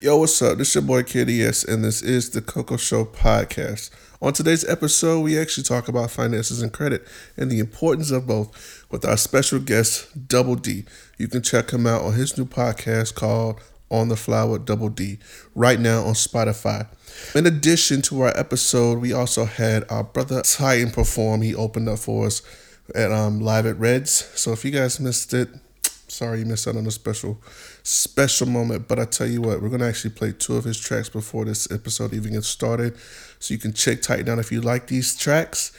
Yo, what's up? This is your boy KDS, and this is the Coco Show podcast. On today's episode, we actually talk about finances and credit and the importance of both with our special guest, Double D. You can check him out on his new podcast called On the Fly with Double D right now on Spotify. In addition to our episode, we also had our brother Titan perform. He opened up for us at um, live at Reds. So if you guys missed it, sorry you missed out on a special special moment. But I tell you what, we're gonna actually play two of his tracks before this episode even gets started, so you can check Titan down if you like these tracks.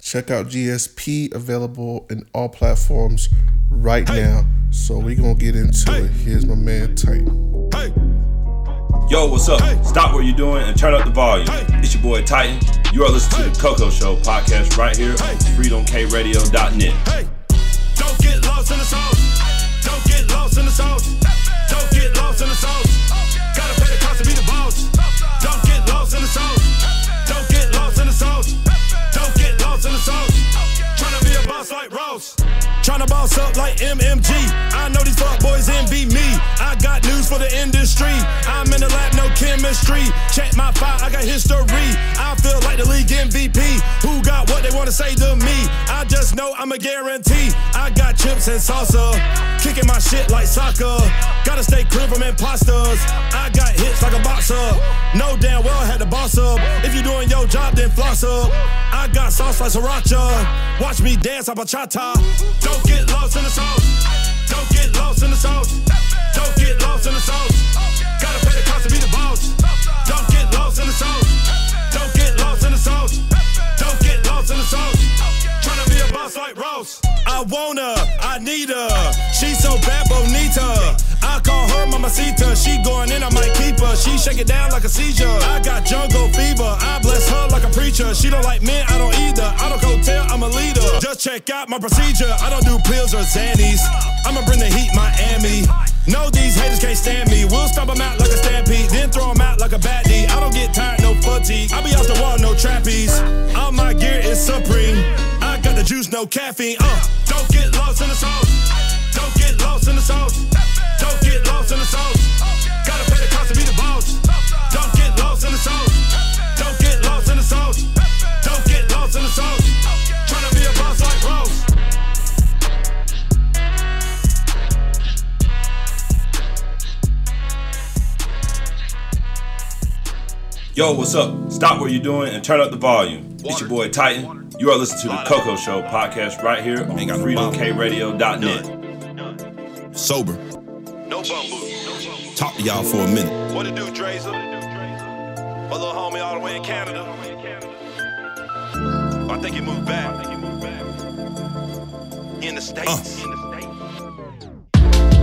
Check out GSP available in all platforms right hey. now. So we're gonna get into hey. it. Here's my man Titan. Hey. Yo, what's up? Stop what you're doing and turn up the volume. It's your boy Titan. You are listening to the Coco Show podcast right here on freedomkradio.net. Don't get lost in the sauce. Don't get lost in the sauce. Don't get lost in the sauce. Gotta pay the cost to be the boss. Don't get lost in the sauce. Don't get lost in the sauce. Don't get lost in the sauce. Tryna be a boss like Ross. Tryna boss up like MMG. I know these fuck boys envy me. I got news for the industry. I'm in the lab, no chemistry. Check my file, I got history. I feel like the league MVP. Who got what they wanna say to me? I just know I'm a guarantee. I got chips and salsa. Kicking my shit like soccer. Gotta stay clear from imposters. I got hits like a boxer. No damn well had to boss up. If you doing your job, then floss up. I got sauce like sriracha. Watch me dance a bachata. Don't get lost in the sauce. Don't get lost in the sauce. Don't get lost in the sauce. Gotta pay the cost to be the boss. Don't get lost in the sauce. Don't get lost in the sauce. Don't get lost in the sauce. Tryna be a boss like Ross. I want her, I need her. She's so bad, bonita. I call her mamacita. She going in, I might keep her. She shake it down like a seizure. I got jungle fever. I bless her like a preacher. She don't like men, I don't either. I don't go tell, I'm a leader. Just check out my procedure. I don't do pills or Xannies. I'ma bring the heat, Miami. No, these haters can't stand me. We'll stomp them out like a stampede, then throw them out like a baddie. I don't get tired, no fatigue. I be off the wall, no trapeze. All my gear is supreme. I got the juice, no caffeine. Uh, don't get lost in the sauce. Don't get lost in the sauce. Don't get lost in the sauce. Gotta pay the cost to be the boss. Don't get lost in the sauce. Don't get lost in the sauce. Don't get lost in the sauce. Tryna be a boss like Ross. Yo, what's up? Stop what you're doing and turn up the volume. It's your boy Titan. You are listening to the Coco Show podcast right here on freedomkradio.net. Sober. No bumble. Talk to y'all for a minute. What it do, Drazer? My little homie all the way in Canada. I think he moved back. In the States. Uh.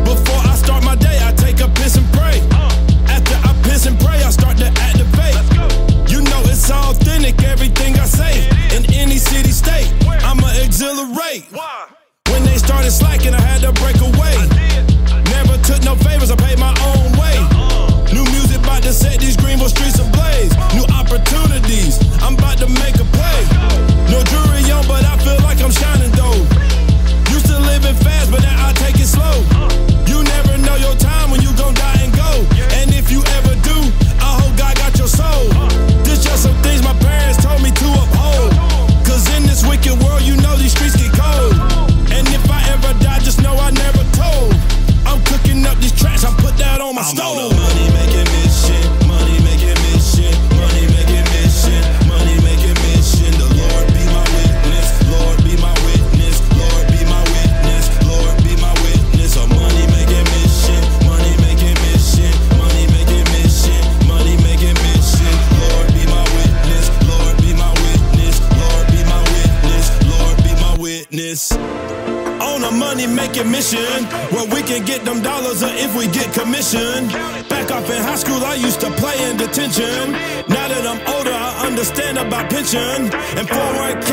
Before I start my day, I take a piss and pray. Uh. After I piss and pray, I start to activate. You know it's authentic, everything I say. In any city, state, I'ma exhilarate. When they started slacking, I had to break away. Never took no favors, I paid my own way. New music about to set these Greenville streets ablaze. New opportunities, money making mission where we can get them dollars or if we get commission. Back off in high school, I used to play in detention. Now that I'm older, I understand about pension. And 401k,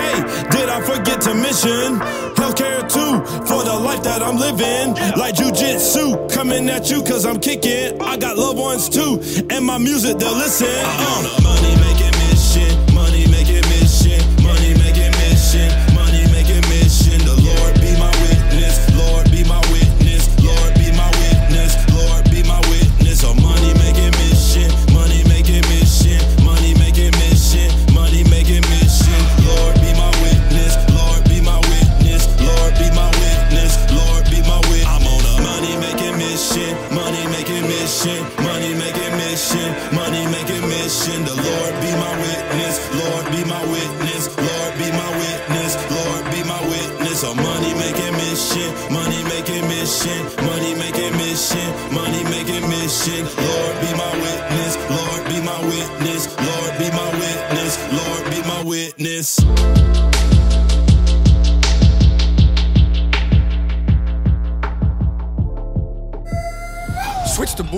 did I forget to mention? Healthcare too, for the life that I'm living. Like jujitsu, coming at you cause I'm kicking. I got loved ones too, and my music they'll listen. Uh. money making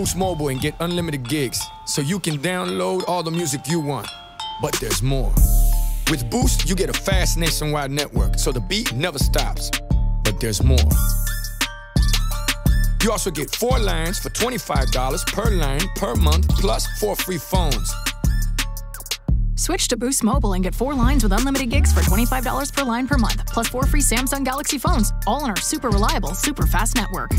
Boost Mobile and get unlimited gigs so you can download all the music you want. But there's more. With Boost, you get a fast nationwide network so the beat never stops. But there's more. You also get four lines for $25 per line per month, plus four free phones. Switch to Boost Mobile and get four lines with unlimited gigs for $25 per line per month, plus four free Samsung Galaxy phones, all on our super reliable, super fast network.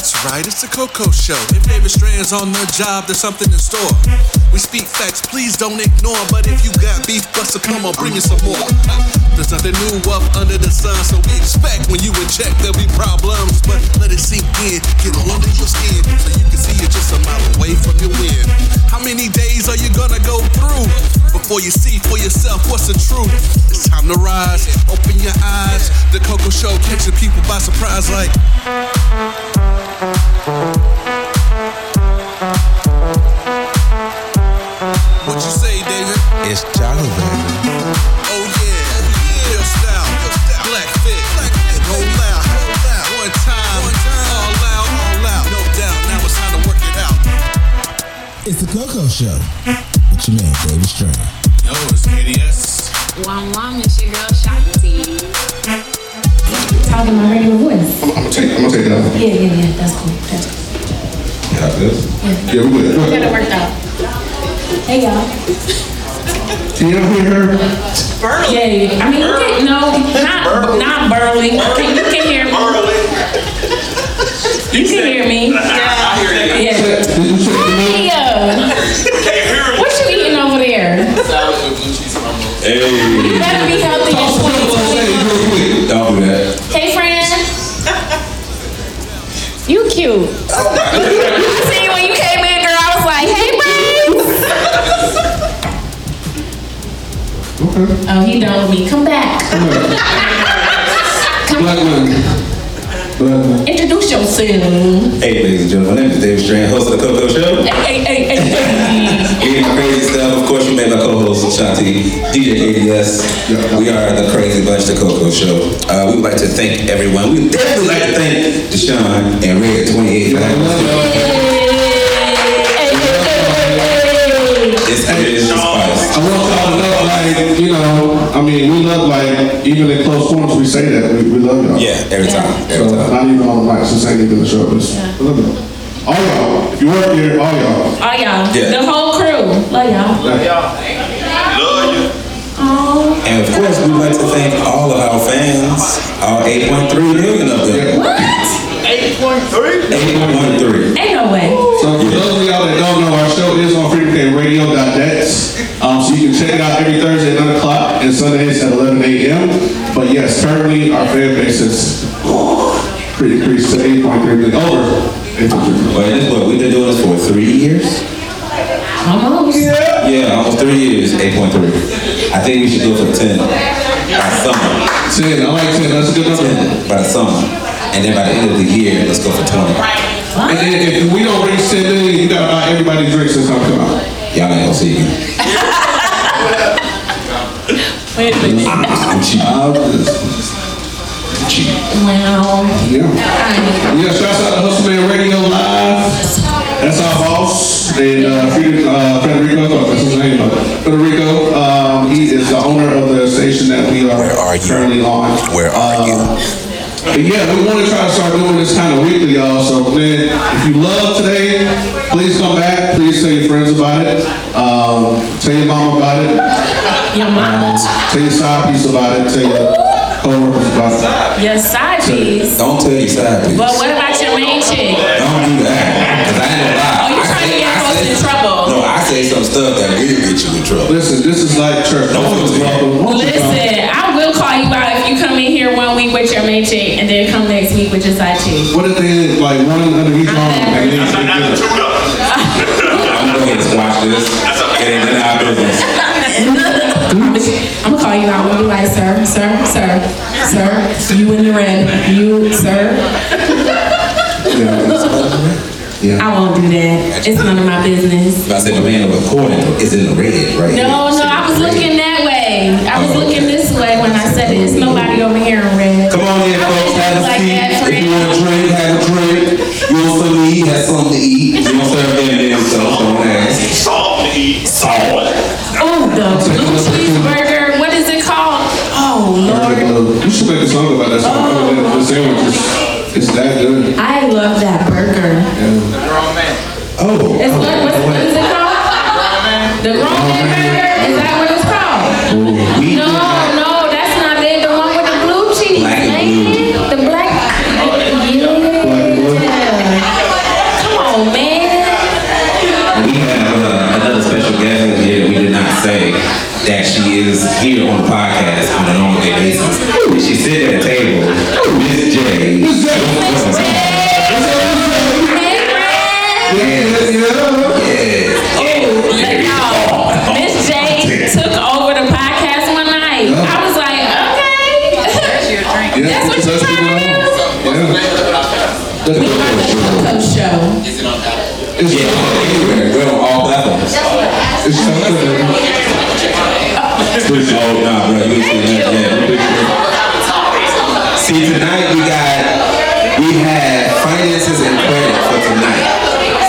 That's right, it's the Coco Show. If David Strand's on the job, there's something in store. We speak facts, please don't ignore. But if you got beef, Buster, come on, bring me some more. There's nothing new up under the sun, so we expect when you in check there'll be problems. But let it sink in, get under your skin, so you can see it just a mile away from your win. How many days are you gonna go through before you see for yourself what's the truth? It's time to rise, open your eyes. The Coco Show catching people by surprise, like. What you say, David? It's Jolly Oh yeah, real style, black fit, go loud, one time, all out, all out, no doubt. Now it's time to work it out. It's the Coco Show. With your man, David Strand. Yo, it's KDS. One one, it's your girl Shanti. Talking my regular voice. I'm gonna take, I'm gonna take it out. Yeah, yeah, yeah. That's cool. That's cool. Got this? Yeah, we good. Go Got ahead. it worked out. Hey y'all. Can you hear her? Yeah, I mean, you can, no, not not burly. Can, you can hear me. You can hear me. Yeah, I hear you. Yeah. Hey, Can't hear me. what you eating over there? Salad with blue cheese crumble. Hey, You better be healthy in 2020. Cute. I see you when you came in, girl. I was like, hey, friend. Oh, he done with me. Come back. Come Introduce yourself. Hey, ladies and gentlemen, my name is David Strand, host of the Coco Show. Hey, hey, hey, hey. Getting crazy stuff. Of course, you made my co-host Shanti, DJ ADS. We are the Crazy Bunch, the Coco Show. Uh, we would like to thank everyone. We would definitely like to thank Deshaun and Red 28. It's it's I spice. want y'all to know, like, you know, I mean, we love, like, even in close quarters, we say that, we, we love y'all. Yeah, every time, So, every time. not even on the mic, this ain't even the show, just, we love y'all. All y'all, if you work here, all y'all. All y'all. Yeah. The whole crew. Love y'all. Love you. And of course, we'd like to thank all of our fans, our 8.3 million of them. What? 8.3? 8.3. Ain't no way. So for those of y'all that don't know, our show is on freedomkradio.net. Um, so you can check it out every Thursday at 9 o'clock and Sundays at 11 a.m. But yes, currently our fan base is pretty increased to 8.3 million, over 8.3 million. But this what we've been doing this for three years. Almost. Yeah, almost three years. Eight point three. I think we should go for ten by summer. 10, I like 10, that's a good number. Ten by the summer, and then by the end of the year, let's go for twenty. And then if we don't reach 10 million, you gotta buy everybody drinks that's gonna come out. Y'all ain't gonna see me. Wait a minute. I'm cheap. Cheap. Wow. Yeah. Yeah, shouts out to Hustleman Radio Live. That's our boss. And uh, Freedom, uh, Federico, oh, that's his name, uh, Federico, um, he is the owner of the station that we are, Where are you? currently on. Where are you? Um, But yeah, we want to try to start doing this kind of weekly, y'all. So man, if you love today, please come back. Please tell your friends about it. Um, tell your mom about it. Your mama. Tell your side piece about it. Tell your coworkers about it. Your side piece. Don't tell your side piece. But what about your main chick? Don't do that. Say some stuff that will get you in trouble. Listen, this is like church. No, Always it's- welcome. Won't you come? Listen, I will call you out if you come in here one week with your main chick and then come next week with your side chick. What if they like one under each arm and then Not, not the get I'm gonna go ahead and squash this. It ain't none of our business. I'm gonna call you out and be like, sir, sir, sir, sir, you in the red, you, sir. I won't do that. It's none of my business. I said the man of recording is in the red, right? No, no, I was looking that way. I was oh, looking this way when I said it. It's nobody over here in red. Come on in, folks. Have a Like seat. that, If you want a drink, have a drink. You want something to eat, have something to eat. You don't to M&M's, don't ask. Salt to eat. Salt. Oh, the blue cheeseburger. What is it called? Oh, Lord. You should make a song about that song. Other than the sandwiches. It's that good. I love that here on the podcast on a normal day basis. She sitting at a table. Miss J. Oh, Miss J took over the podcast one night. I was like, okay. Yeah, That's what that's you what talking Yeah. We are the Coco Show. It's Yeah, everywhere. We're on all platforms. It's something. Nah, bro. You ain't seen that. See, tonight we got, we had finances and credit for tonight.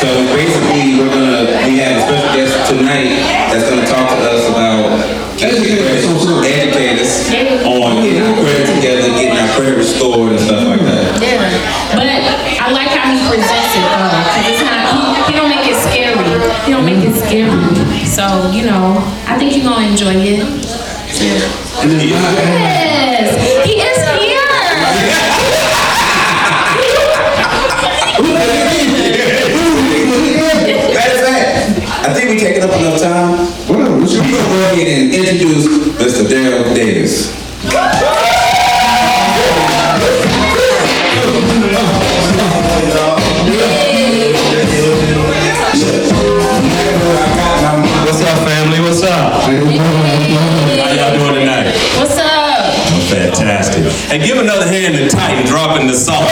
So basically, we're gonna, we have a special guest tonight that's gonna talk to us about Educate us on something. educate us on getting our credit together, getting our credit restored and stuff like that. Yeah. But I like how he presents it though. 'cause it's not, he, he don't make it scary. He don't make it scary. So, you know, I think you're gonna enjoy it. And then my, Yes, he is here. Matter of fact, I think we taking up enough time. whatever. What's We gonna go ahead and introduce Mr. Darryl Davis. What's up, family? What's up? How y'all doing tonight? What's up? Fantastic. And give another hand to Titan dropping the salt.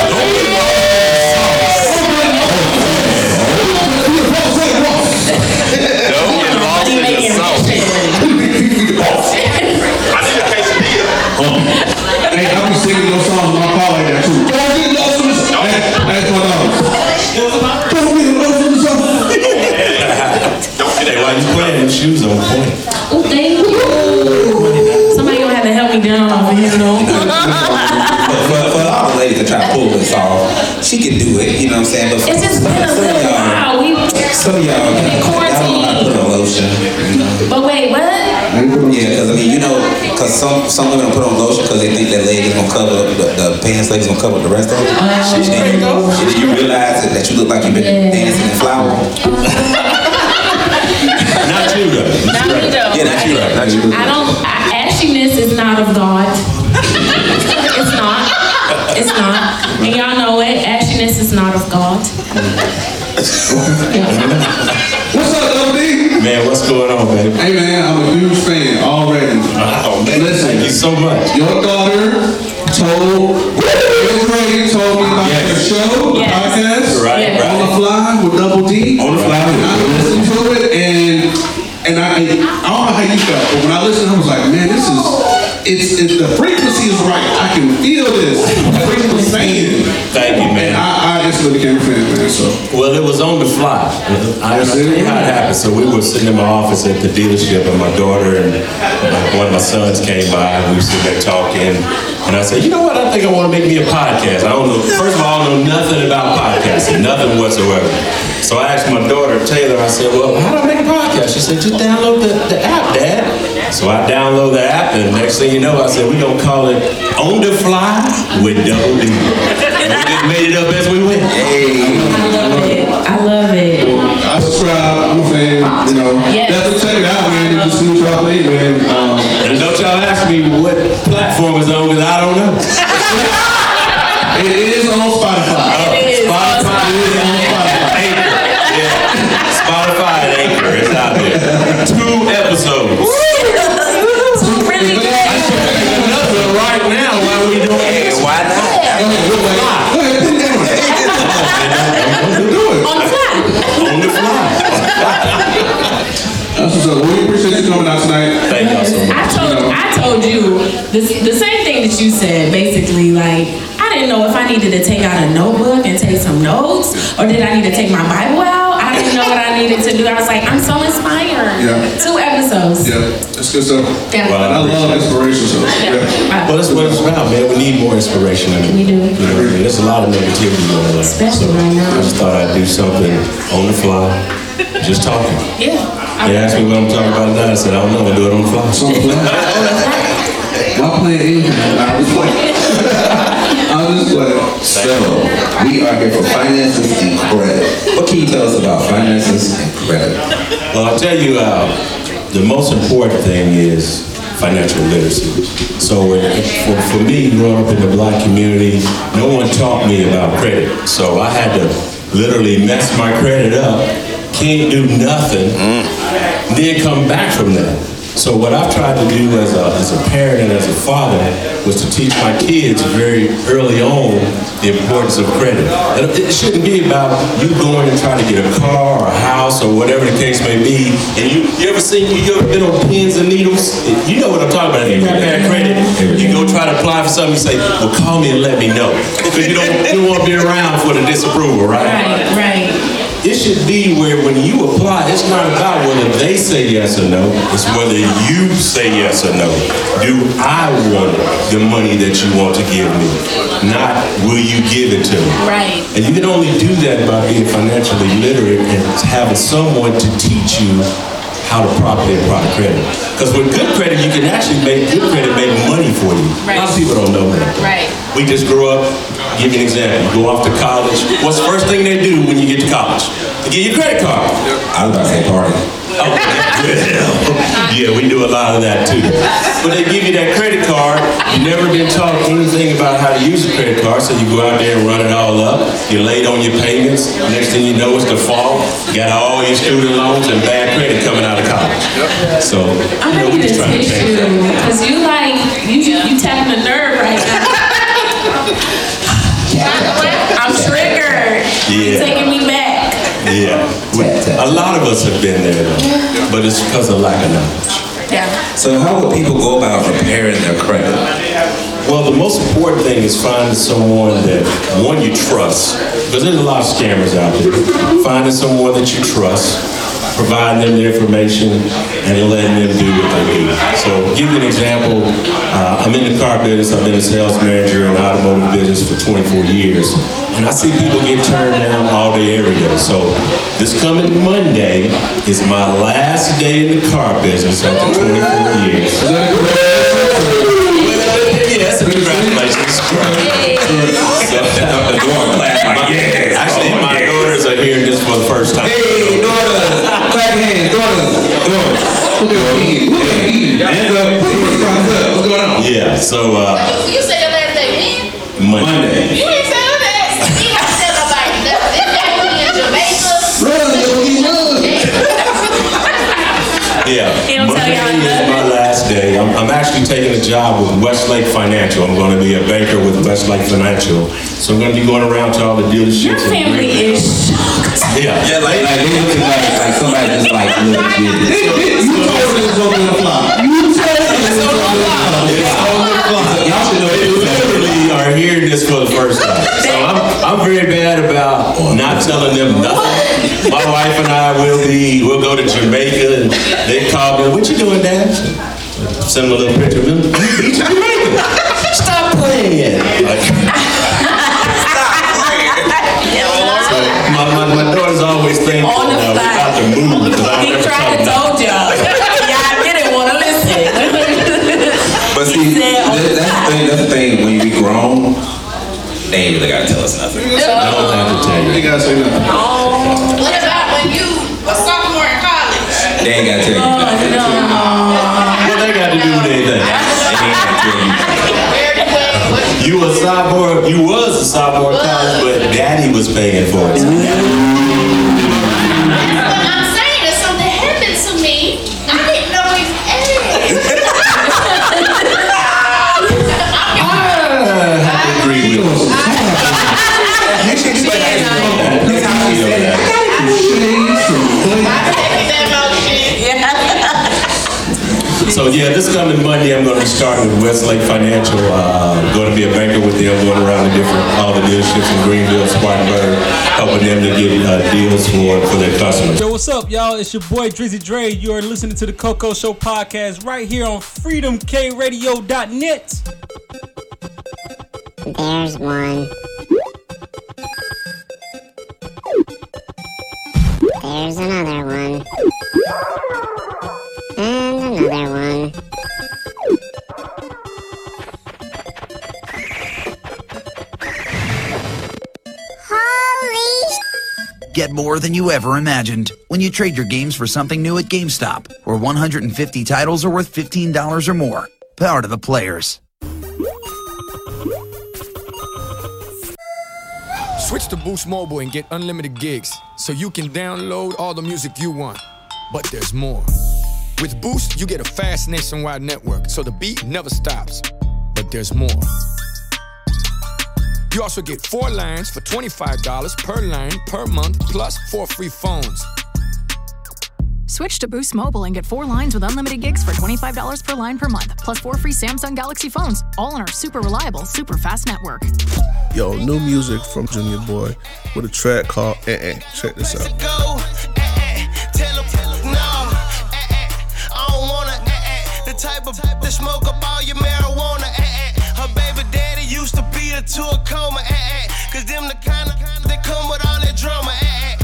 Some of y'all, y'all don't know how to put on lotion. You know? but wait, what? Yeah, because I mean, you know, because some some women don't put on lotion because they think that leg is gonna cover the, the pants leg is gonna cover the rest of it. Oh, and, then you, and then you realize that, that you look like you've been Yeah. dancing in flour. Not you, though. Not me, though. Yeah, not you, right? Not you. I don't. I, ashiness is not of God. it's not. It's not. And y'all know it. Ashiness is not of God. What's up, Double D? Man, what's going on, baby? Hey man, I'm a huge fan already. Oh, man. Listen. Thank you so much. Your daughter told, your grade told me about Yes. your show, the Yes. podcast. Right, Yeah. right. On the fly with Double D. On the fly with And I listened to it and and I I don't know how you felt, but when I listened, I was like, man, this is it's, it's the frequency is right. I can feel this. Frequency. Thank you, man. I, I man. So Well, it was on the fly. I, I'll tell you how it happened. So we were sitting in my office at the dealership, and my daughter and uh, one of my sons came by, we were sitting there talking. And I said, you know what? I think I want to make me a podcast. I don't know. First of all, I don't know nothing about podcasting, nothing whatsoever. So I asked my daughter Taylor. I said, well, how do I make a podcast? She said, just download the, the app, Dad. So I download the app, and next thing you know, I said, we're gonna call it On the Fly with Double D. And we just made it up as we went. I love it. I love it. that's subscribe. I'm a fan. You know, Yes. definitely check it out, man. And just see what y'all think, man. Um, And don't y'all ask me what platform is on, because I don't know. it is on Spotify. It is. Spotify the, the same thing that you said. Basically, like I didn't know if I needed to take out a notebook and take some notes, or did I need to take my Bible out. I didn't know what I needed to do. I was like, I'm so inspired. Yeah. Two episodes. Yeah, that's good stuff. Yeah. And I love inspiration, so yeah. Well, that's what it's about, man. We need more inspiration. I mean, We do. You know what I mean? There's a lot of negativity going on. Especially right now. I just thought I'd do something on the fly, just talking. Yeah. They asked me what I'm talking about tonight. I said, I don't know. I'll do it on the fly. So, Y'all playing in I was playing. I was playing. So, we are here for finances and credit. What can you tell us about finances and credit? Well, I'll tell you, uh, the most important thing is financial literacy. So when- for, for me, growing up in the black community, no one taught me about credit. So I had to literally mess my credit up, can't do nothing, then come back from that. So what I've tried to do as a, as a parent and as a father was to teach my kids very early on the importance of credit. And it shouldn't be about you going and trying to get a car or a house or whatever the case may be. And you, you ever seen, you ever been on pins and needles? You know what I'm talking about. You bad credit, you go try to apply for something, you say, well, call me and let me know. Because you don't, you don't want to be around for the disapproval, right? Right. Right. It should be where when you apply, it's not about whether they say yes or no, it's whether you say yes or no. Do I want the money that you want to give me? Not will you give it to me? Right. And you can only do that by being financially literate and having someone to teach you how to properly apply credit. Because with good credit, you can actually make good credit make money for you. A lot of people don't know that. Right. We just grew up. Give you an example. You go off to college. What's the first thing they do when you get to college? They give you a credit card. I was about to say party. Oh, yeah, we do a lot of that too. But they give you that credit card. You never been taught anything about how to use a credit card, so you go out there and run it all up. You're late on your payments. Next thing you know, it's default. You got all your student loans and bad credit coming out of college. So, I'm you know, we to just trying to change you that. because you like you you tapping a nerve right now. I'm triggered. You're Yeah. taking me back. Yeah. We- A lot of us have been there though, but it's because of lack of knowledge. Yeah. So, how would people go about repairing their credit? Well, the most important thing is finding someone that, one, you trust, because there's a lot of scammers out there. Finding someone that you trust, providing them the information, and letting them do what they do. So, give you an example. Uh, I'm in the car business. I've been a sales manager in the automotive business for 24 years, and I see people get turned down all day, every day. So, this coming Monday is my last day in the car business after 24 years. Yes, congratulations. Actually, my daughters are hearing this for the first time. Hey, daughters! Clap your hands, daughters! Daughters! Look at me. Look at me. What's going on? Yeah, so, uh, You said your last day when? Monday. You ain't tell that. You ain't gotta tell nobody nothing. This guy be in Jamaica. Yeah. He don't tell y'all is my. I'm, I'm actually taking a job with Westlake Financial. I'm going to be a banker with Westlake Financial. So I'm going to be going around to all the Your dealerships. and family bringing- is shocked. Yeah. Yeah, like, like they looking like, like somebody just like legit. You told me this on the fly. You told me this on the fly. Y'all should know They literally are hearing this for the first time. So I'm, I'm very bad about not telling them nothing. My wife and I will be, we'll go to Jamaica and they call me, what you doing, Dad? Send them a little picture of them. Beach in Jamaica. Stop playing. Like, so my, my, my daughter's always thinking, On the fly. got to move because I He never tried to told y'all. Y'all didn't want to listen. But see, said on that, that's the thing. That's the thing. When you be grown, they ain't really gotta tell us nothing. I don't have to tell You you. ain't gotta say nothing. What about when you was They ain't gotta tell you. What they got to do with anything? You a sophomore, you was a sophomore in college, but daddy was paying for it. So yeah, this coming Monday, I'm going to be starting with Westlake Financial. Uh, going to be a banker with them, going around the different all the dealerships in Greenville, Spartanburg, helping them to get uh, deals for for their customers. Yo, what's up, y'all? It's your boy Drizzy Dre. You are listening to the Coco Show podcast right here on freedomkradio.net. There's one. More than you ever imagined when you trade your games for something new at GameStop, where 150 titles are worth $15 or more. Power to the players. Switch to Boost Mobile and get unlimited gigs so you can download all the music you want. But there's more. With Boost, you get a fast nationwide network so the beat never stops. But there's more. You also get four lines for $25 per line per month, plus four free phones. Switch to Boost Mobile and get four lines with unlimited gigs for $25 per line per month, plus four free Samsung Galaxy phones, all on our super reliable, super fast network. Yo, new music from Junior Boy with a track called Eh Eh. Check this out. To beat her to a coma. Eh, eh. Cause them the kind of that come with all that drama. Eh, eh.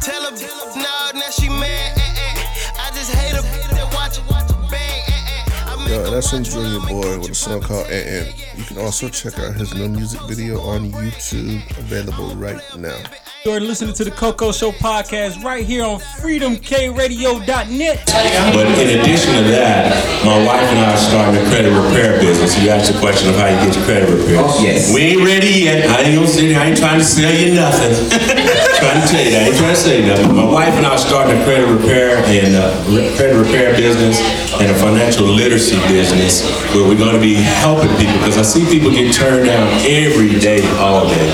Tell her nah, now she mad. Eh, eh. I just hate her that watch it bang. Eh, eh. Yo, that's from Junior Boy with a song called Eh Eh. You can also check out his new music video on YouTube, available right now. You are listening to the Coco Show podcast right here on freedomkradio.net. But in addition to that, my wife and I are starting a credit repair business. You asked the question of how you get your credit repair. Yes. We ain't ready yet. I ain't gonna sit here. I ain't trying to sell you nothing. trying to tell you that. I ain't trying to say nothing. My wife and I are starting a credit repair and uh, re- credit repair business and a financial literacy business where we're going to be helping people because I see people get turned down every day, all day.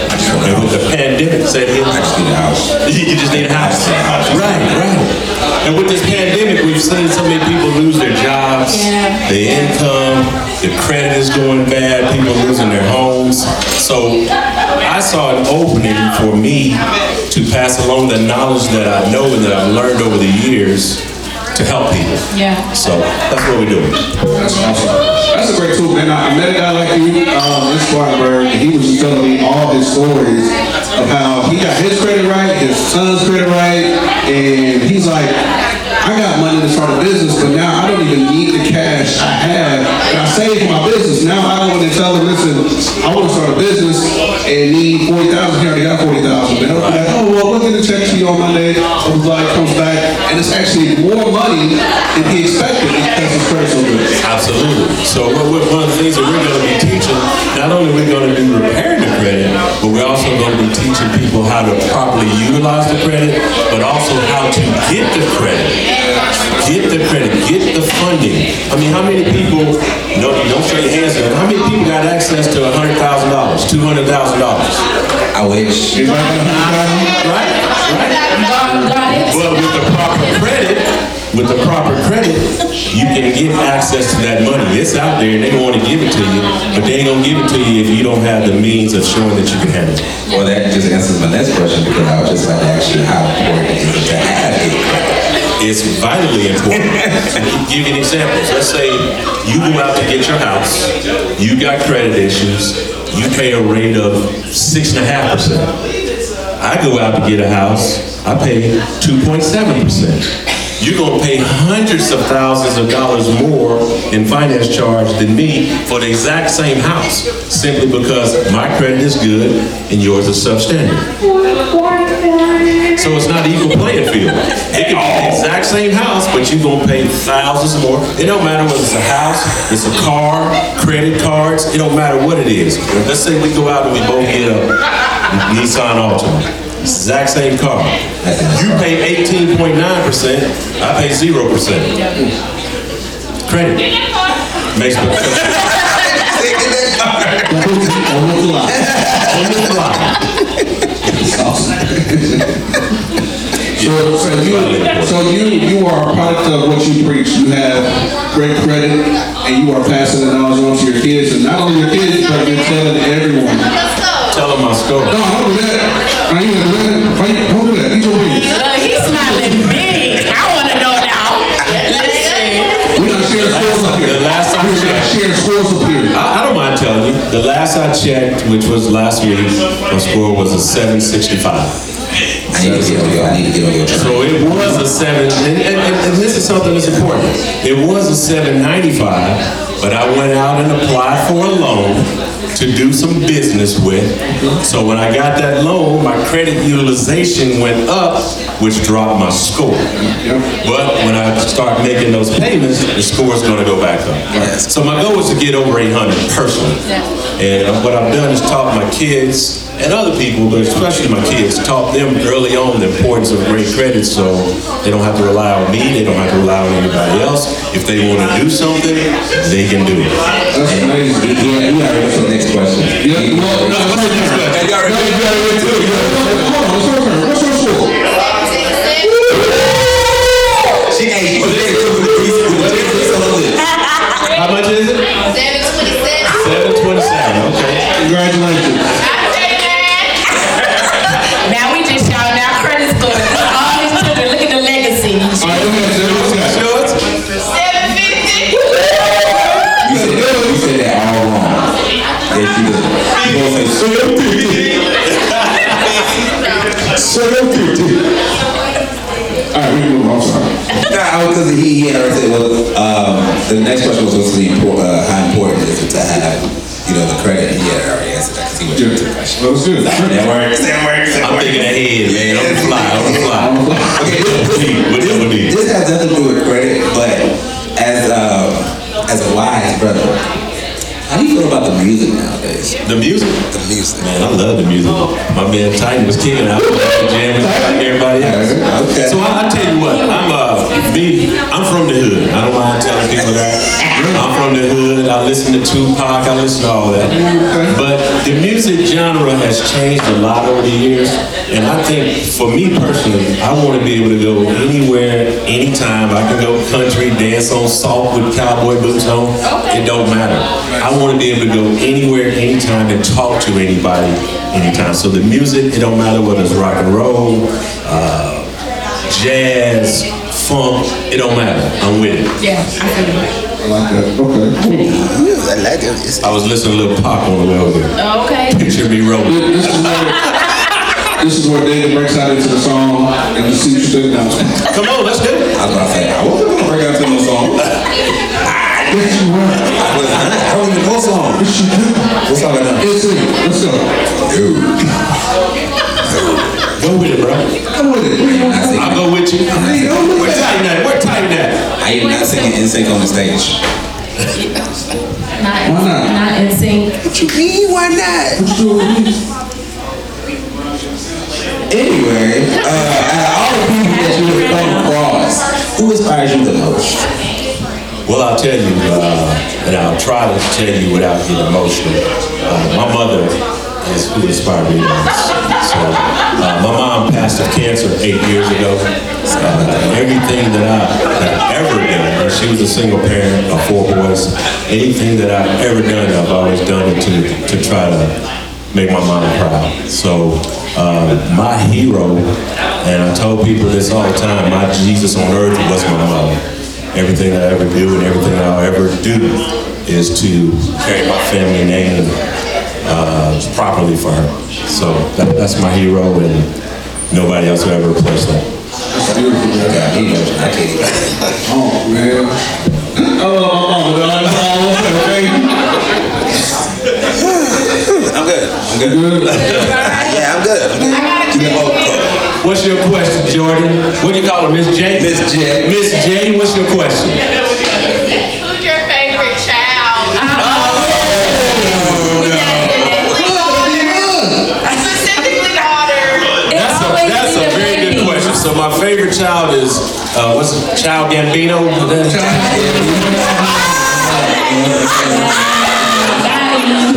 And with the pandemic, say it again. I just need a house. You just need a house. Right, right. And with this pandemic, we've seen so many people lose their jobs, their income, the credit is going bad, people losing their homes. So I saw an opening for me to pass along the knowledge that I know and that I've learned over the years to help people. Yeah. So that's what we're doing. That's awesome. That's a great tool, man. I I met a guy like you um, in Spartanburg, and he was just telling me all his stories of how he got his credit right, his son's credit right, and he's like, I got money to start a business, but now I don't even need the cash I have that I saved for my business. Now I go in and tell him, listen, I want to start a business and need forty thousand. He already got forty thousand. They'll be like, oh well, look at the check to you on Monday. Blah. It comes back, and it's actually more money than he expected because his credit's so good. Absolutely. So what, what, one of the things that we're going to be teaching, not only are we going to be repairing the credit, but we're also going to be teaching people how to properly utilize the credit, but also how to get the credit. Get the credit, get the funding. I mean, how many people, no, don't show your hands how many people got access to $100,000, $200,000? I wish. Right, right. But with the proper credit, with the proper credit, you can get access to that money. It's out there and they want to give it to you, but they ain't gonna give it to you if you don't have the means of showing that you can have it. Well, that just answers my next question because I was just about to ask you how important is it to have a credit? It's vitally important. Give you an example. Let's say you go out to get your house, you got credit issues, you pay a rate of six and a half percent. I go out to get a house, I pay two point seven percent. You're gonna pay hundreds of thousands of dollars more in finance charge than me for the exact same house, simply because my credit is good and yours is substandard. So it's not equal playing field. It can be the exact same house, but you're gonna pay thousands more. It don't matter whether it's a house, it's a car, credit cards, it don't matter what it is. Let's say we go out and we both get a Nissan Altima. Exact same car. You pay 18.9%, I pay 0%. Credit. Makes. So, so you, so you, you are a product of what you preach. You have great credit, and you are passing the knowledge on to your kids, and not only your kids, but you're telling everyone. Tell them my story. No, don't do that. I ain't gonna do that. Why you- Don't that. Eat your wings. Look, he's smiling big. I want to know now. Listen. We done shared scores up here. The last time We done shared scores up here. I, I don't mind telling you. The last I checked, which was last week, my score was a 765. I need to get on your, I need to get on your train. So it was a seven, and, and, and, and this is something that's important. It was a seven ninety-five, but I went out and applied for a loan to do some business with. So when I got that loan, my credit utilization went up, which dropped my score. But when I start making those payments, the score's gonna go back up. So my goal is to get over eight hundred personally. And what I've done is taught my kids and other people, but especially my kids, taught them early on the importance of great credit so they don't have to rely on me, they don't have to rely on anybody else. If they want to do something, they can do it. That's amazing. Yeah, you already went to the next question. Yeah, well, no, what's your turn? You already you already went to it. On, what's your turn? What's your score? She ain't. How much is it? 727. 727, Okay. Congratulations. Works. thinking ahead, man. The fly, the fly. Okay, What? This has nothing to do with credit, but as um, as a wise brother, how do you feel about the music nowadays? The music? The music. Man, I love the music. My man Titan was kicking out jamming like everybody else. Okay. So I, I tell you what, I'm uh me, I'm from the hood. I don't mind telling people that. I'm from the hood. I listen to Tupac. I listen to all that. But the music genre has changed a lot over the years, and I think for me personally, I want to be able to go anywhere, anytime. I can go country, dance on salt with cowboy boots on. It don't matter. I want to be able to go anywhere, anytime, and talk to anybody, anytime. So the music, it don't matter whether it's rock and roll, uh, jazz, funk. It don't matter. I'm with it. Yeah, I feel it. I like that. Okay. I like it. I was listening to Lil Pop on the way over here. Okay. Picture me rolling. This is where this is where David breaks out into the song and the see what you think now. Come on, let's do it. I was gonna say, I wasn't gonna break out to no song. Yes, you were. I was not. I am not NSYNC on the stage. Not, Why not? not in sync. What you mean? Why not? Anyway, uh, out of all the people that you have come across, who inspires you the most? Well, I'll tell you, uh, and I'll try to tell you without getting emotional. Uh, my mother is who inspired me the most. So, uh, my mom passed of cancer eight years ago. Uh, everything that I have ever done, and she was a single parent of four boys, anything that I've ever done, I've always done it to, to try to make my mom proud. So, uh, my hero, and I told people this all the time, my Jesus on earth was my mother everything I ever do and everything I'll ever do is to carry my family name uh, properly for her. So that, that's my hero, and nobody else will ever replace that. That's beautiful, man. God, he knows I can't. Oh, man. Oh, oh, oh, no, no, okay. I'm good. I'm good. Good. yeah, I'm good. I'm good. I got a You know, What's your question, Jordan? What do you call her, Miss J? Miss J. Miss J, what's your question? So my favorite child is, uh, what's it, Child Gambino?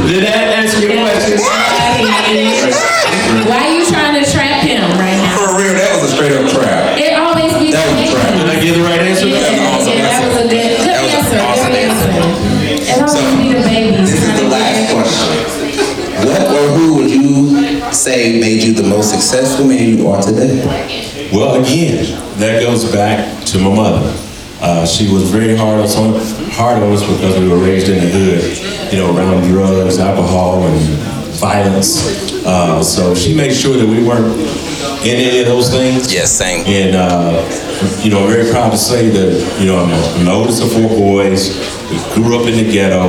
Did that answer your question? Why are you trying to trap him right now? For real, that was a straight up trap. It always be That was a trap. Did I get the right answer? Yeah, yeah, that was a good, good That was an answer. awesome Good answer. It always be the babies. This is the last question. What or who would you say made you the most successful man you are today? Well, again, that goes back to my mother. Uh, she was very hard on some, hard on us because we were raised in the hood, you know, around drugs, alcohol, and violence. Uh, so she made sure that we weren't in any of those things. Yes, same. And uh, you know, very proud to say that you know I'm the- I'm the oldest of four boys. We grew up in the ghetto.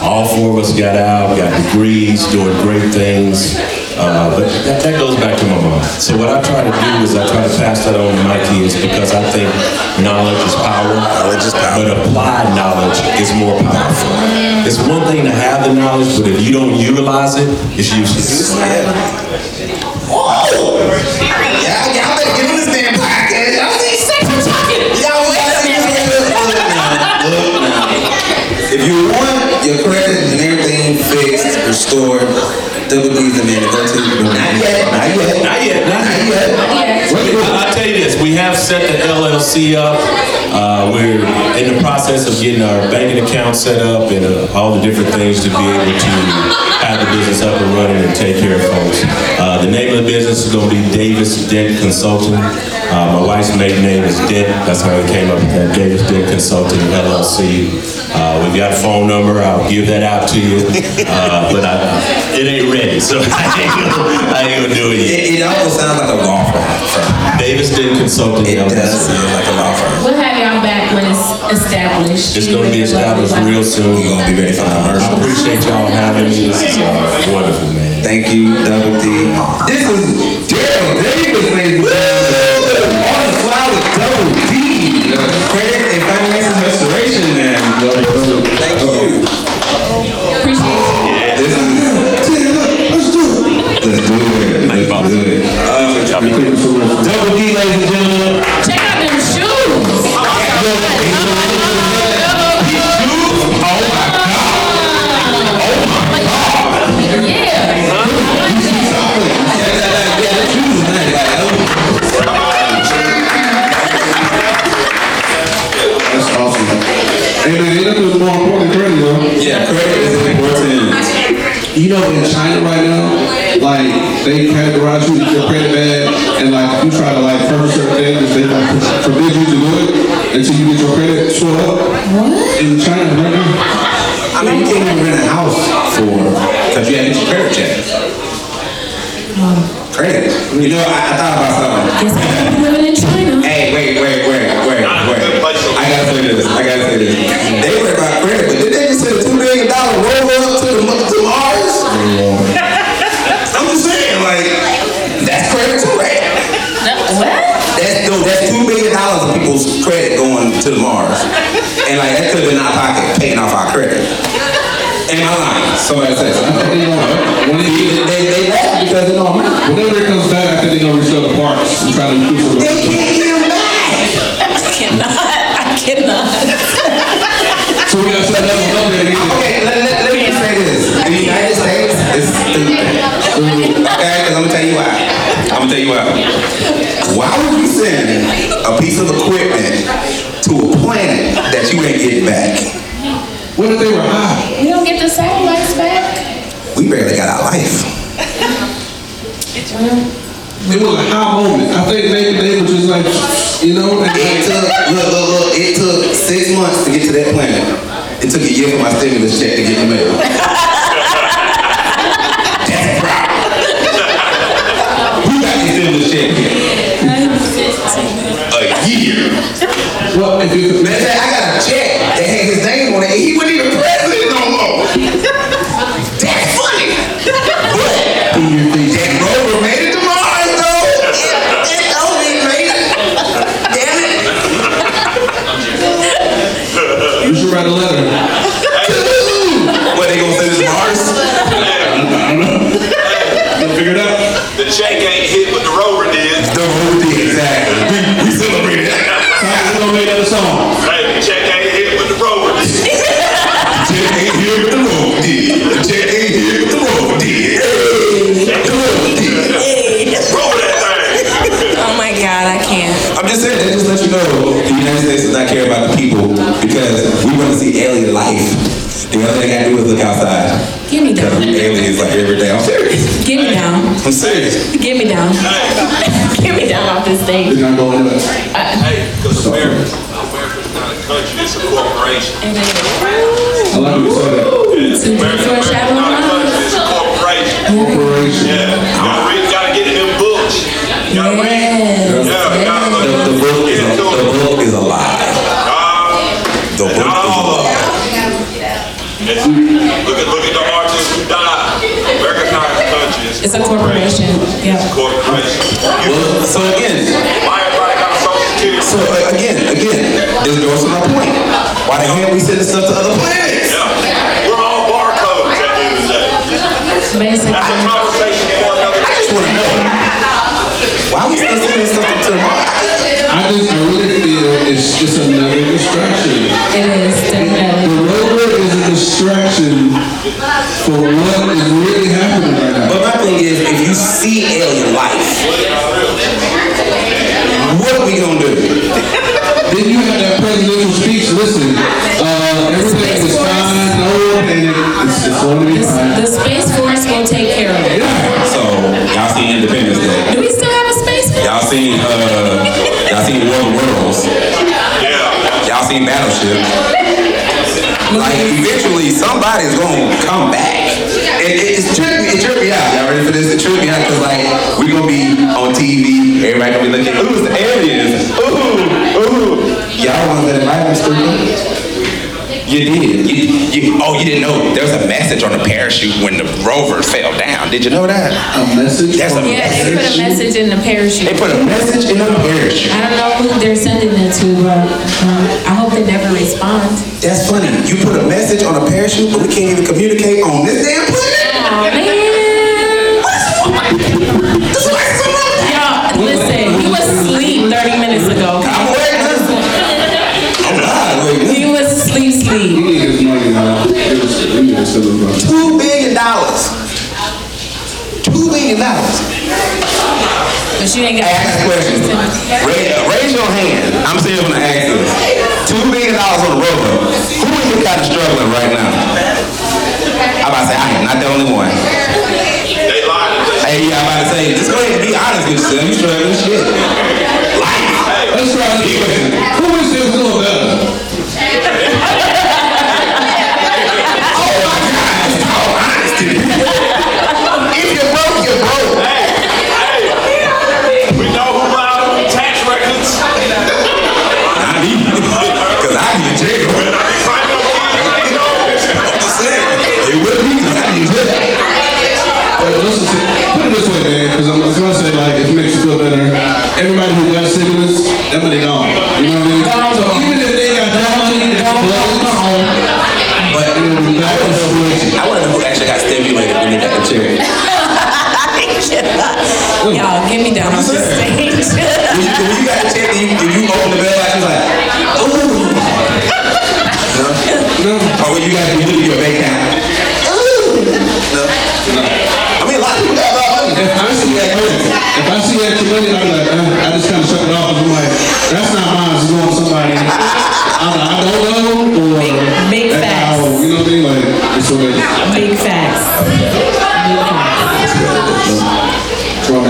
All four of us got out, got degrees, doing great things. Uh, but that, that goes back to my mom. So what I try to do is I try to pass that on to my kids because I think knowledge is power. Knowledge is power. But applied knowledge is more powerful. It's one thing to have the knowledge, but if you don't utilize it, it's useless. Y'all, LLC up. Uh, we're in the process of getting our banking account set up and uh, all the different things to be able to have the business up and running and take care of folks. Uh, the name of the business is gonna be Davis Dent Consulting. Uh, my wife's maiden name is Dent, that's how we came up with that, Davis Dent Consulting LLC. Uh, we've got a phone number, I'll give that out to you, uh, but I, it ain't ready, so I ain't gonna, I ain't gonna do it yet. It, it almost sounds like a law firm. Davis Dent Consulting It LLC. does sound like a law firm. We'll have y'all back when it's established. It's gonna be established real soon. We're gonna be ready for the commercial. I appreciate y'all having me. This is uh, wonderful, man. Thank you, Double D. This is in China right now, like they categorize you as your credit bad, and like if you try to like purchase certain things, they like forbid you to do it until you get your credit sort up. What? In China right now. I mean, you can't even rent a house for, because you haven't your credit check. Oh. Credit. You know, I, I thought about something. Guess I'm living in China. Hey, wait, wait, wait, wait, wait. I gotta say this. I gotta say this. They worry about credit, send a two million dollar rover up to the to Mars? Mm-hmm. I'm just saying, like, that's credit too, right? What? That's no, that's two million dollars of people's credit going to the Mars, and like that could have been our pocket paying off our credit. Am I lying? Somebody says. When they, They they laugh because they know I'm not. whenever it comes back, I think they're gonna resell the parts and try to do some. They can't get them back. I cannot. I cannot. So we gotta set that Okay, because I'm gonna tell you why. I'm gonna tell you why. Why would you send a piece of equipment to a planet that you ain't getting back? What if they were high? We don't get the satellites back. We barely got our life. It was a high moment. I think maybe they were just like, you know, It took look, look, look. It took six months to get to that planet. It took a year for my stimulus check to get in the mail. Got the stimulus check? A year. well, if you thing I do is look outside. Get me down. Aliens like every day. I'm serious. Get me down. I'm serious. Get me down. Get me down off this stage. You're not going anywhere. Uh, hey, because America, America's not a country, it's a corporation. And I like you say it's It's a corporation. Yeah. corporation. Well, so again, Why everybody got social security? so uh, again, again, this goes to my point. Why the hell we sending stuff to other planets? Yeah, we're all barcodes at the end of the day. Basically. That's a conversation for another. I just want to know why we still sending stuff to Mars. I just, I really feel it's just another distraction. It is, definitely. The rover is a distraction for what is really happening right now. But my thing is, if you see alien life, what are we gonna do? Then you have that presidential speech. Listen, uh, everything is fine. No panic. It's, it's going to be fine. The Space Force will take care of it. So y'all see Independence Day? Do we still have a Space Force? Y'all seen uh, y'all seen War of the Worlds? Yeah. Y'all seen Battleship? Like eventually somebody's gonna come back. It, it, it's tripped. It tripped me out. Y'all ready for this? It tripped me out because like we gonna be on TV. Everybody gonna be looking. Ooh, it's the aliens. Ooh, ooh. Y'all want that environment stupid? You did. You, you, oh, you didn't know there was a message on the parachute when the rover fell down. Did you know that? A message. That's a Yeah, they put a message in the parachute. They put a message in the parachute. I don't know who they're sending it to, but um, I hope they never respond. That's funny. You put a message on a parachute, but we can't even communicate on this damn But you ain't got Ask questions. Raise, raise your hand. I'm still gonna ask this. Two million dollars on the rover. Who is it kind of struggling right now? I'm about to say I am not the only one. They lied to us. Hey, yeah, I'm about to say, just go ahead and be honest with yourself. You struggling shit. Life. Let's try this question. Who is this doing Put it this way, man, because I'm just gonna say, like, if it makes you feel better, everybody who got stimulus, that money gone. I see extra money, I'm like, uh, I just kind of shut it off. I'm like, that's not mine. It's going to somebody. I'm I don't know, or Big- big that's facts. how- You know what I mean? Like, it's what it is. Big facts. Big facts. Throw it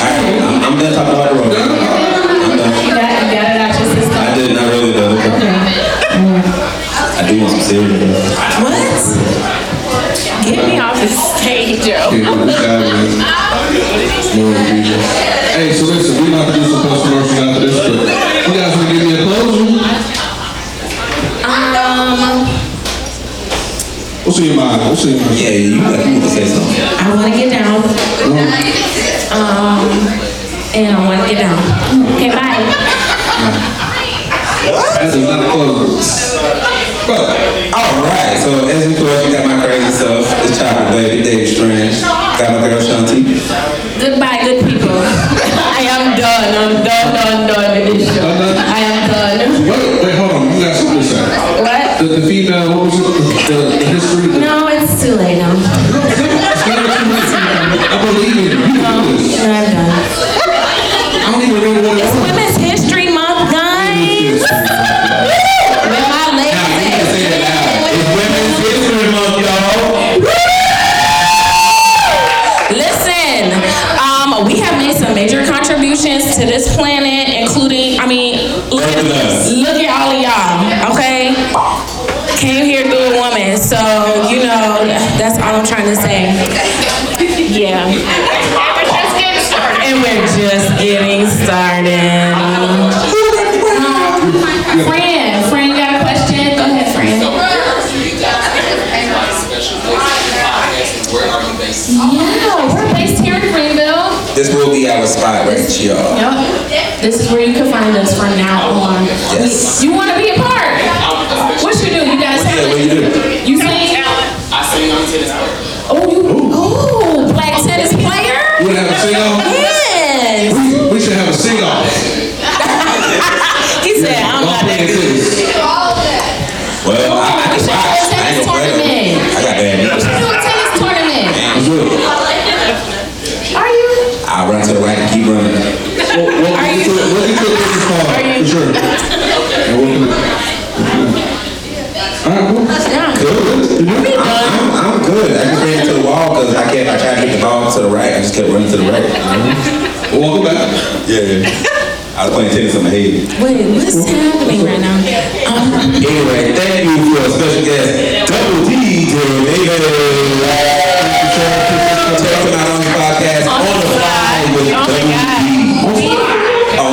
I'm, I'm done talking about the road. I'm done. You got, you got it out your system. I did not really though. I do want some cereal. What? Get me off the stage, yo. Yeah, this guy, man. Lord Jesus. Hey, so listen, we're not gonna do some post commercials after this, but you guys wanna give me a closure? Um, What's in your mind? What's in your mind? Yeah, you got to say something. I want to get down. Um, and I want to get down. Okay, bye. That is not a closure. Bro, Alright, so as you course, you got my crazy self, the chocolate baby, Dave Strange. Got my girl Shanti. Goodbye, good people. I am done. I'm done, done, done with this show. I am done. wait, wait, hold on. You got something to say. What? The, the female, what was it? the, the history? No, it's too late now. I believe in you. You can do this. No, I'm done. I don't even remember what it It's. Women's History Month, guys. Contributions to this planet, including, I mean, look, look at all of y'all, okay? Came here through a woman, so you know that's all I'm trying to say. Yeah. And we're just getting started. Will be our spot right here. Yep. This is where you can find us from now on. Yes. You want to be a part? What you do? You got a Yeah, what you do? You sing? I sing on tennis court. Oh, you, oh, black tennis player? You wanna have a sing-off? Yes. We, we should have a sing-off. To the ball right. I just kept running to the right. Welcome back. Yeah, yeah. I was playing tennis on my head. Wait, what's happening right now? Um, Anyway, thank you for a special guest, Double D, to David. Talking about on the podcast on the fly with Oh Double D. On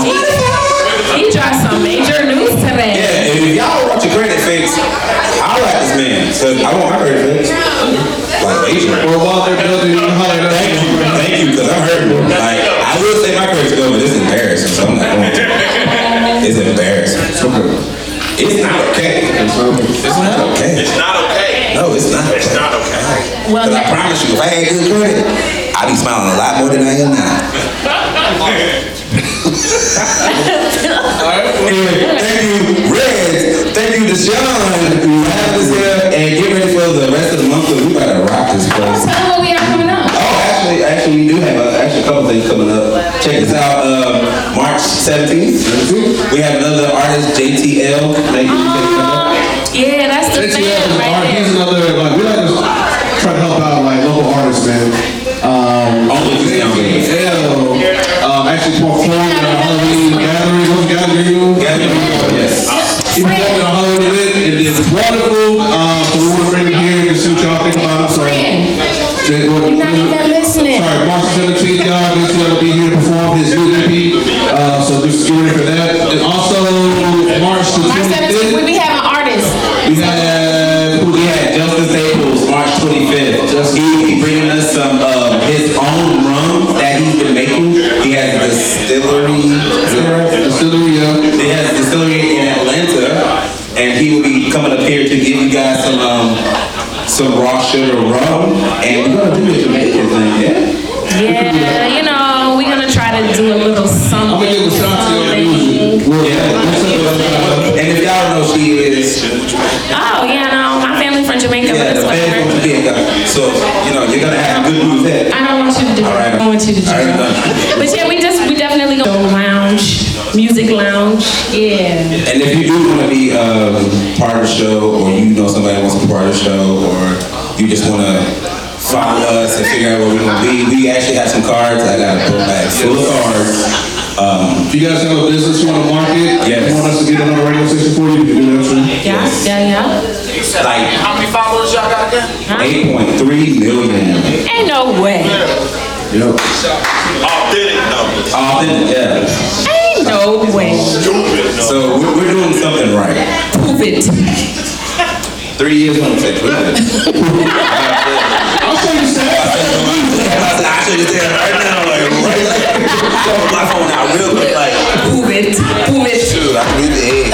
he dropped some major if y'all want your credit fixed, I'll like this man. So I want my credit fixed. Like major. Or while they're building, you can holler at. Thank you, thank you, because I'm hurting. Like I will say my credit's good, but it's embarrassing. So I'm not going to. It's embarrassing. It's not okay. It's not okay. It's not okay. No, it's not. It's not okay. Well, Because I promise you, if I had good credit, I'd be smiling a lot more than I am now. Anyway, thank you, Reds. Thank you, Deshaun, for having us here. And get ready for the rest of the month because we about to rock this place. Tell them what we have coming up. Oh, actually, actually, we do have a, actually a couple things coming up. Check this out. Um, March 17th, we have another artist, JTL, making Yeah, that's the JTL thing is an right art- there. He's another, like, we like to try to help out, like, local artists, man. Um, Only JTL, um, actually performed at a Halloween gathering, what's gathering? Gathering, yes. He it raw sugar rum, and we're gonna do the Jamaican thing, yeah. Yeah, you know, we're gonna try to do a little something. I'm gonna Ashanti on the music. Yeah. And if y'all don't know, she is Oh, yeah, no, my family from Jamaica, but yeah, it's the whatever. from Jamaica. So you know you're gonna have good news there. I don't want you to do it. All right. I don't want you to do All right. But yeah, we just, we definitely go lounge, music lounge. Yeah. And if you do want to be um, part of the show, or you know somebody wants to be part of the show, or you just want to follow us and figure out where we're going to be, we actually have some cards. I got a book bag full of cards. Um, If you guys have a business you want to market, Yes. you want us to get on a radio station for you, you can do that too. Yeah, yeah, yeah. like How many followers y'all got again? 8.3 million. Ain't no way. Yep. Authentic numbers. Authentic, yeah. Ain't no way. Stupid numbers. So we're, we're doing something right. Prove it. Three years on the I'll show you Sam. I should just tell right now, like, right like, pull my phone out real quick, like, Prove it. Prove it. shoot, I can read the egg.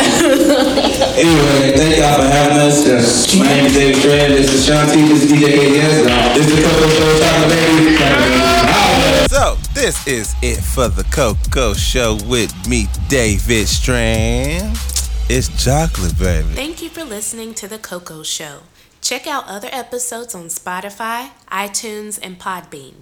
anyway, thank y'all for having us. Yes. My name is David Strand. This is Shanti. This is DJ KDS. This is the Coco Show. Chocolate Baby. So, this is it for the Coco Show with me, David Strand. It's chocolate, baby. Thank you for listening to The Coco Show. Check out other episodes on Spotify, iTunes, and Podbean.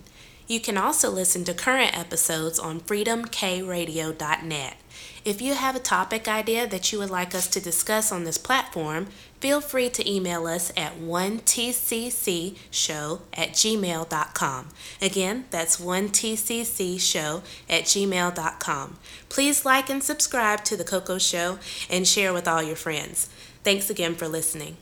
You can also listen to current episodes on freedomkradio.net. If you have a topic idea that you would like us to discuss on this platform, feel free to email us at 1tccshow at gmail.com. Again, that's 1tccshow at gmail.com. Please like and subscribe to The Coco Show and share with all your friends. Thanks again for listening.